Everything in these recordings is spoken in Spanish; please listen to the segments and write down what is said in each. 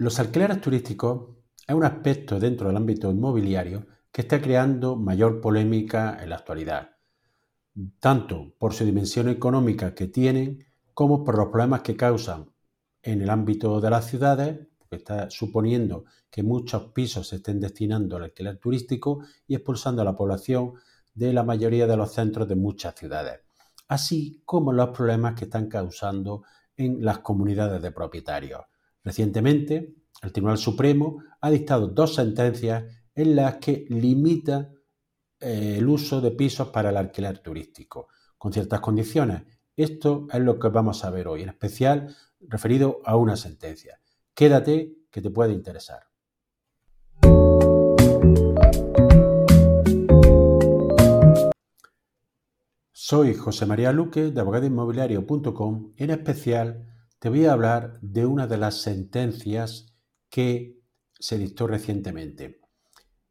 Los alquileres turísticos es un aspecto dentro del ámbito inmobiliario que está creando mayor polémica en la actualidad, tanto por su dimensión económica que tienen como por los problemas que causan en el ámbito de las ciudades, que está suponiendo que muchos pisos se estén destinando al alquiler turístico y expulsando a la población de la mayoría de los centros de muchas ciudades, así como los problemas que están causando en las comunidades de propietarios. Recientemente, el Tribunal Supremo ha dictado dos sentencias en las que limita eh, el uso de pisos para el alquiler turístico, con ciertas condiciones. Esto es lo que vamos a ver hoy, en especial referido a una sentencia. Quédate que te puede interesar. Soy José María Luque de abogadoinmobiliario.com. En especial te voy a hablar de una de las sentencias que se dictó recientemente.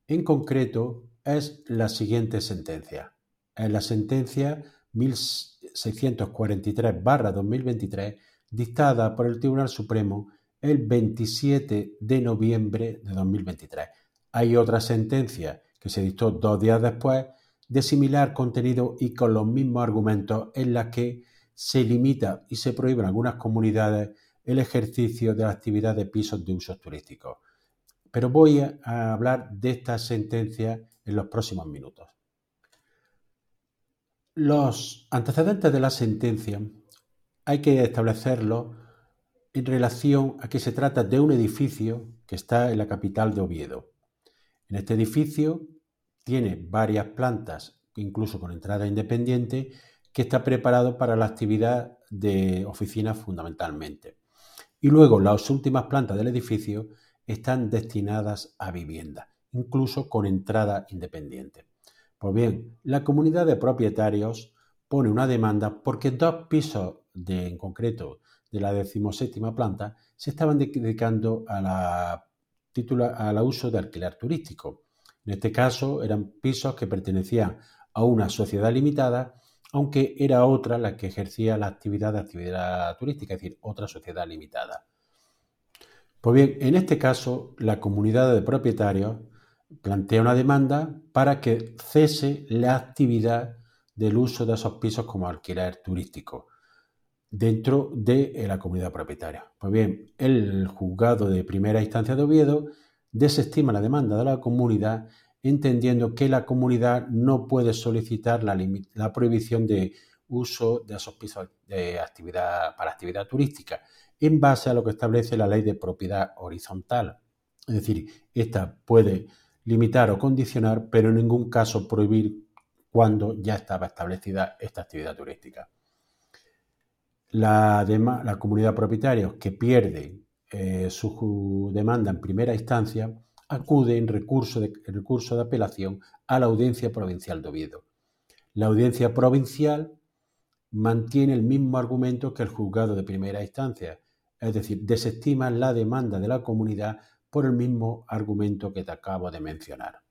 En concreto, es la siguiente sentencia. Es la sentencia 1643-2023 dictada por el Tribunal Supremo el 27 de noviembre de 2023. Hay otra sentencia que se dictó dos días después de similar contenido y con los mismos argumentos en la que se limita y se prohíbe en algunas comunidades el ejercicio de la actividad de pisos de usos turísticos. Pero voy a hablar de esta sentencia en los próximos minutos. Los antecedentes de la sentencia hay que establecerlos en relación a que se trata de un edificio que está en la capital de Oviedo. En este edificio tiene varias plantas, incluso con entrada independiente, que está preparado para la actividad de oficinas fundamentalmente. Y luego las últimas plantas del edificio están destinadas a vivienda, incluso con entrada independiente. Pues bien, la comunidad de propietarios pone una demanda porque dos pisos de, en concreto de la decimoséptima planta se estaban dedicando a la, a uso de alquiler turístico. En este caso eran pisos que pertenecían a una sociedad limitada, aunque era otra la que ejercía la actividad de actividad turística, es decir, otra sociedad limitada. Pues bien, en este caso, la comunidad de propietarios plantea una demanda para que cese la actividad del uso de esos pisos como alquiler turístico dentro de la comunidad propietaria. Pues bien, el juzgado de primera instancia de Oviedo desestima la demanda de la comunidad entendiendo que la comunidad no puede solicitar la, prohibición de uso de esos pisos de actividad, para actividad turística en base a lo que establece la ley de propiedad horizontal. Es decir, esta puede limitar o condicionar, pero en ningún caso prohibir cuando ya estaba establecida esta actividad turística. La, la comunidad propietaria que pierde eh, su demanda en primera instancia acude en recurso de, recurso de apelación a la Audiencia Provincial de Oviedo. La Audiencia Provincial mantiene el mismo argumento que el juzgado de primera instancia, es decir, desestima la demanda de la comunidad por el mismo argumento que te acabo de mencionar.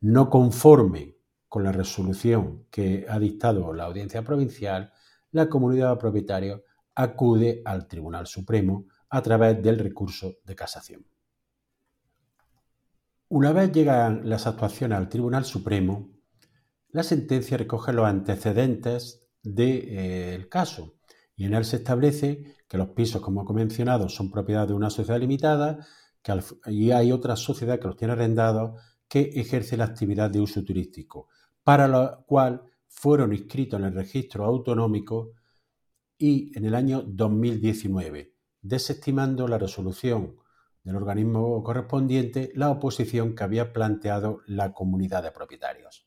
No conforme con la resolución que ha dictado la Audiencia Provincial, la comunidad de propietarios acude al Tribunal Supremo a través del recurso de casación. Una vez llegan las actuaciones al Tribunal Supremo, la sentencia recoge los antecedentes del caso y en él se establece que los pisos, como he mencionado, son propiedad de una sociedad limitada que y hay otra sociedad que los tiene arrendados que ejerce la actividad de uso turístico, para lo cual fueron inscritos en el registro autonómico y en el año 2019, desestimando la resolución del organismo correspondiente la oposición que había planteado la comunidad de propietarios.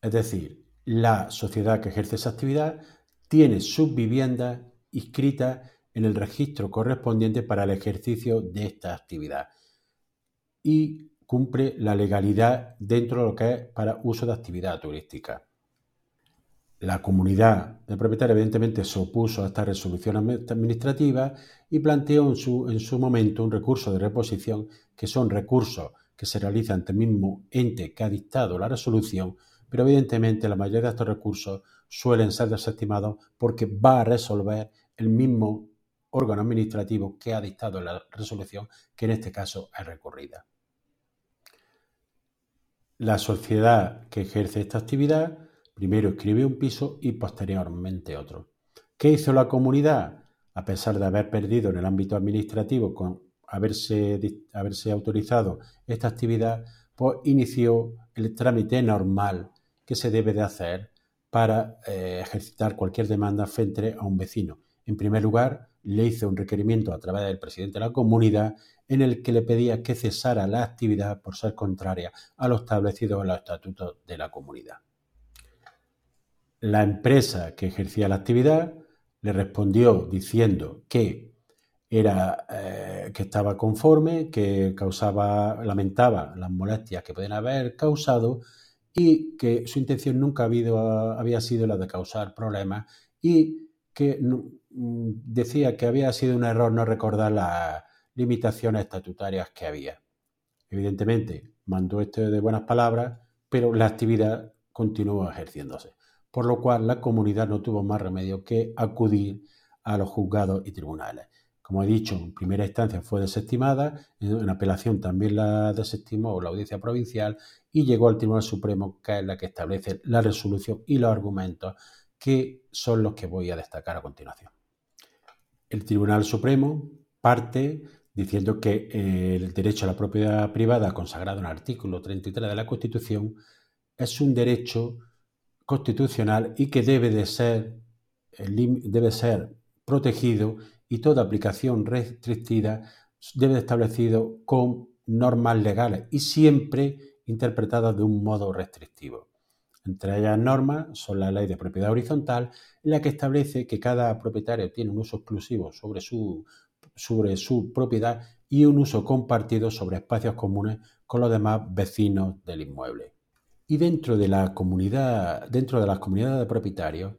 Es decir, la sociedad que ejerce esa actividad tiene sus viviendas inscritas en el registro correspondiente para el ejercicio de esta actividad y cumple la legalidad dentro de lo que es para uso de actividad turística. La comunidad de propietarios evidentemente se opuso a esta resolución administrativa y planteó en su, en su momento un recurso de reposición, que son recursos que se realizan ante el mismo ente que ha dictado la resolución, pero evidentemente la mayoría de estos recursos suelen ser desestimados porque va a resolver el mismo órgano administrativo que ha dictado la resolución, que en este caso es recurrida. La sociedad que ejerce esta actividad primero escribe un piso y posteriormente otro. ¿Qué hizo la comunidad? A pesar de haber perdido en el ámbito administrativo con haberse, haberse autorizado esta actividad, pues inició el trámite normal que se debe de hacer para eh, ejercitar cualquier demanda frente a un vecino. En primer lugar, le hizo un requerimiento a través del presidente de la comunidad en el que le pedía que cesara la actividad por ser contraria a lo establecido en los estatutos de la comunidad. La empresa que ejercía la actividad le respondió diciendo que era eh, que estaba conforme, que causaba, lamentaba las molestias que pueden haber causado y que su intención nunca había sido la de causar problemas y que mm, decía que había sido un error no recordar las limitaciones estatutarias que había. Evidentemente, mandó esto de buenas palabras, pero la actividad continuó ejerciéndose, por lo cual la comunidad no tuvo más remedio que acudir a los juzgados y tribunales. Como he dicho, en primera instancia fue desestimada, en apelación también la desestimó la audiencia provincial y llegó al Tribunal Supremo, que es la que establece la resolución y los argumentos que son los que voy a destacar a continuación. El Tribunal Supremo parte diciendo que eh, el derecho a la propiedad privada consagrado en el artículo 33 de la Constitución es un derecho constitucional y que debe de ser, debe ser protegido y toda aplicación restrictiva debe establecido con normas legales y siempre interpretadas de un modo restrictivo. Entre ellas normas son la ley de propiedad horizontal, la que establece que cada propietario tiene un uso exclusivo sobre su, sobre su propiedad y un uso compartido sobre espacios comunes con los demás vecinos del inmueble. Y dentro de la comunidad, dentro de las comunidades de propietarios,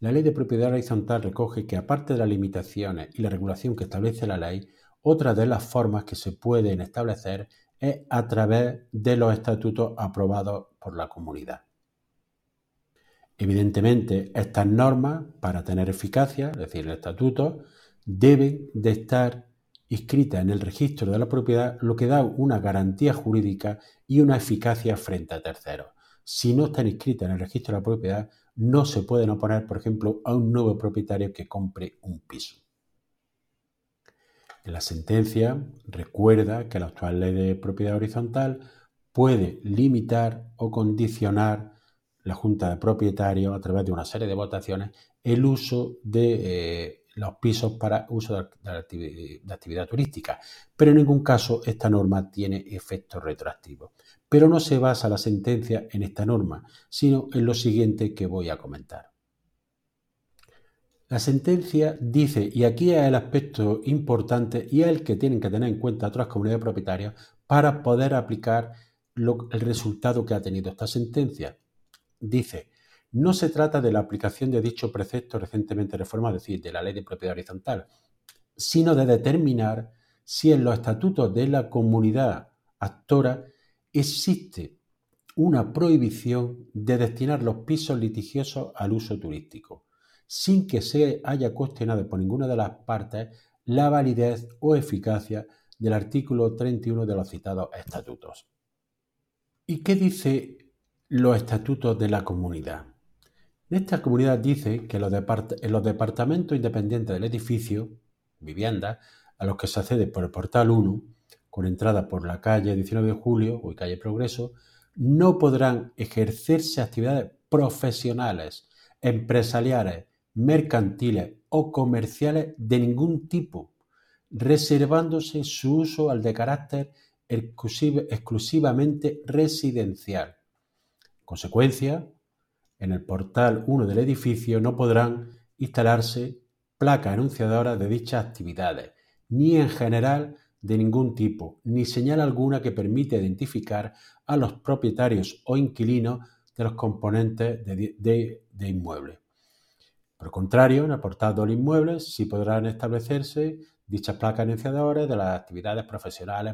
la ley de propiedad horizontal recoge que, aparte de las limitaciones y la regulación que establece la ley, otra de las formas que se pueden establecer es a través de los estatutos aprobados por la comunidad. Evidentemente, estas normas, para tener eficacia, es decir, el estatuto, deben de estar inscritas en el registro de la propiedad, lo que da una garantía jurídica y una eficacia frente a terceros. Si no están inscritas en el registro de la propiedad, no se pueden oponer, por ejemplo, a un nuevo propietario que compre un piso. La sentencia recuerda que la actual ley de propiedad horizontal puede limitar o condicionar la Junta de Propietarios a través de una serie de votaciones el uso de eh, los pisos para uso de, actividad, turística, pero en ningún caso esta norma tiene efecto retroactivo. Pero no se basa la sentencia en esta norma, sino en lo siguiente que voy a comentar. La sentencia dice, y aquí es el aspecto importante y es el que tienen que tener en cuenta otras comunidades de propietarios para poder aplicar el resultado que ha tenido esta sentencia. Dice, no se trata de la aplicación de dicho precepto recientemente reformado, es decir, de la ley de propiedad horizontal, sino de determinar si en los estatutos de la comunidad actora existe una prohibición de destinar los pisos litigiosos al uso turístico, sin que se haya cuestionado por ninguna de las partes la validez o eficacia del artículo 31 de los citados estatutos. ¿Y qué dice los estatutos de la comunidad? Esta comunidad dice que en los departamentos independientes del edificio, viviendas, a los que se accede por el portal 1, con entrada por la calle 19 de julio o calle Progreso, no podrán ejercerse actividades profesionales, empresariales, mercantiles o comerciales de ningún tipo, reservándose su uso al de carácter exclusivamente residencial. En consecuencia, en el portal 1 del edificio no podrán instalarse placas anunciadoras de dichas actividades, ni en general de ningún tipo, ni señal alguna que permita identificar a los propietarios o inquilinos de los componentes de, inmuebles. Por el contrario, en el portal del inmueble sí podrán establecerse dichas placas anunciadoras de las actividades profesionales,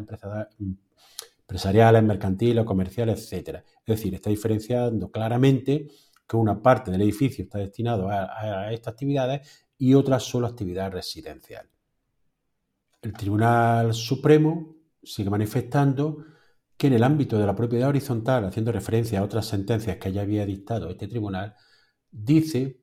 empresariales, mercantiles, comerciales, etc. Es decir, está diferenciando claramente que una parte del edificio está destinado a, estas actividades y otra solo actividad residencial. El Tribunal Supremo sigue manifestando que en el ámbito de la propiedad horizontal, haciendo referencia a otras sentencias que ya había dictado este tribunal, dice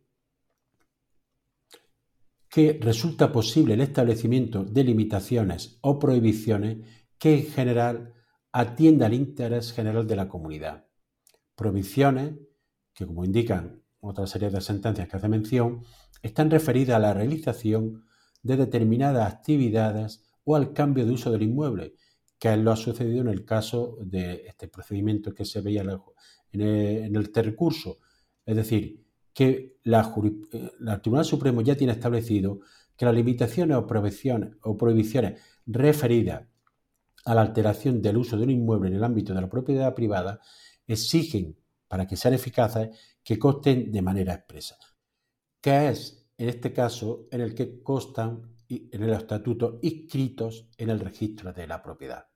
que resulta posible el establecimiento de limitaciones o prohibiciones que en general atienda al interés general de la comunidad. Prohibiciones que, como indican otra serie de sentencias que hace mención, están referidas a la realización de determinadas actividades o al cambio de uso del inmueble, que lo ha sucedido en el caso de este procedimiento que se veía en el, recurso. Es decir, que la, el Tribunal Supremo ya tiene establecido que las limitaciones o prohibiciones, o prohibiciones referidas a la alteración del uso de un inmueble en el ámbito de la propiedad privada exigen, para que sean eficaces, que consten de manera expresa, que es en este caso en el que constan en el estatuto inscritos en el registro de la propiedad.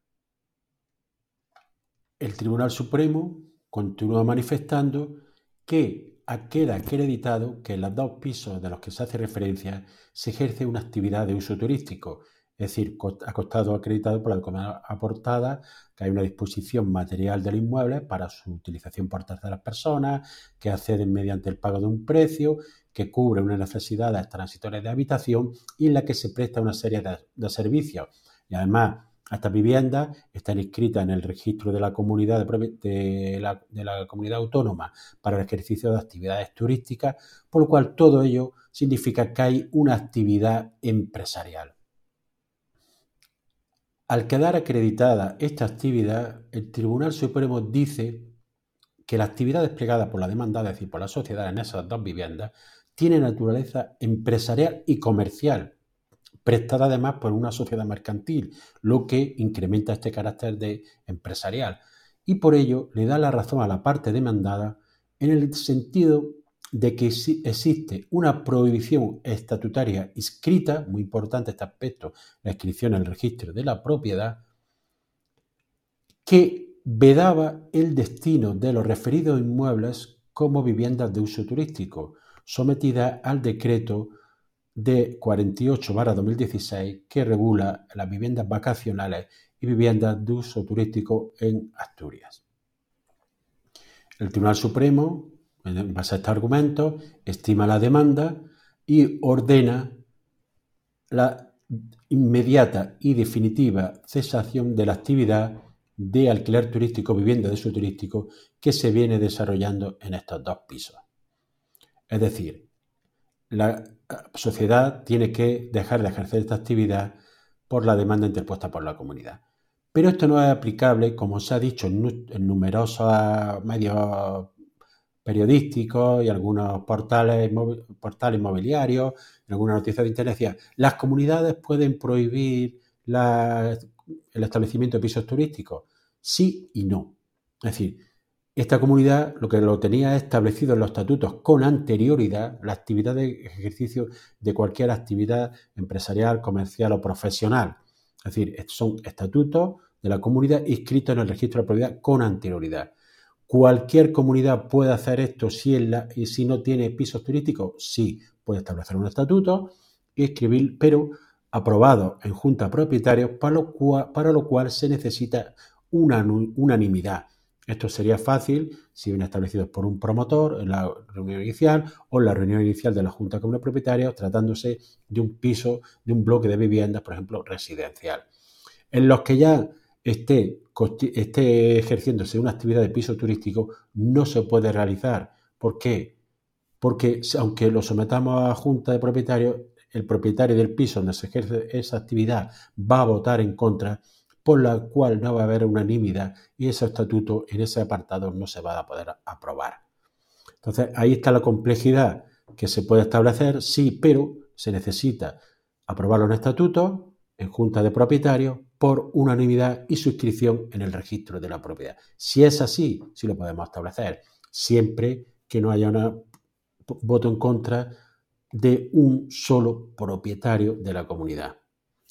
El Tribunal Supremo continúa manifestando que queda acreditado que en los dos pisos de los que se hace referencia se ejerce una actividad de uso turístico, es decir, ha costado acreditado por la documentación aportada que hay una disposición material del inmueble para su utilización por terceras personas, que acceden mediante el pago de un precio, que cubre unas necesidades transitorias de habitación y en la que se presta una serie de, de servicios. Y además, estas viviendas están inscritas en el registro de la comunidad, de, la, comunidad autónoma para el ejercicio de actividades turísticas, por lo cual todo ello significa que hay una actividad empresarial. Al quedar acreditada esta actividad, el Tribunal Supremo dice que la actividad desplegada por la demanda, es decir, por la sociedad en esas dos viviendas, tiene naturaleza empresarial y comercial, prestada además por una sociedad mercantil, lo que incrementa este carácter de empresarial. Y por ello le da la razón a la parte demandada en el sentido de que existe una prohibición estatutaria inscrita, muy importante este aspecto, la inscripción en el registro de la propiedad, que vedaba el destino de los referidos inmuebles como viviendas de uso turístico, sometidas al decreto de 48-2016 que regula las viviendas vacacionales y viviendas de uso turístico en Asturias. El Tribunal Supremo, en base a este argumento, estima la demanda y ordena la inmediata y definitiva cesación de la actividad de alquiler turístico, vivienda de uso turístico, que se viene desarrollando en estos dos pisos. Es decir, la sociedad tiene que dejar de ejercer esta actividad por la demanda interpuesta por la comunidad. Pero esto no es aplicable, como se ha dicho en, numerosos medios periodísticos y algunos portales, portales inmobiliarios, algunas noticias de internet, las comunidades pueden prohibir el establecimiento de pisos turísticos. Sí y no. Es decir, esta comunidad lo que lo tenía establecido en los estatutos con anterioridad, la actividad de ejercicio de cualquier actividad empresarial, comercial o profesional. Es decir, son estatutos de la comunidad inscritos en el registro de propiedad con anterioridad. ¿Cualquier comunidad puede hacer esto si, la, y si no tiene pisos turísticos? Sí, puede establecer un estatuto y escribir, pero aprobado en junta de propietarios, para lo cual, para lo cual se necesita una unanimidad esto sería fácil si viene establecido por un promotor en la reunión inicial o en la reunión inicial de la Junta Comunal Propietaria, tratándose de un piso, de un bloque de viviendas, por ejemplo, residencial. En los que ya esté, ejerciéndose una actividad de piso turístico, no se puede realizar. ¿Por qué? Porque aunque lo sometamos a Junta de Propietarios, el propietario del piso donde se ejerce esa actividad va a votar en contra por la cual no va a haber unanimidad y ese estatuto en ese apartado no se va a poder aprobar. Entonces, ahí está la complejidad que se puede establecer, sí, pero se necesita aprobarlo en estatuto, en junta de propietarios, por unanimidad y suscripción en el registro de la propiedad. Si es así, sí lo podemos establecer, siempre que no haya un voto en contra de un solo propietario de la comunidad.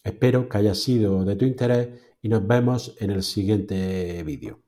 Espero que haya sido de tu interés y nos vemos en el siguiente vídeo.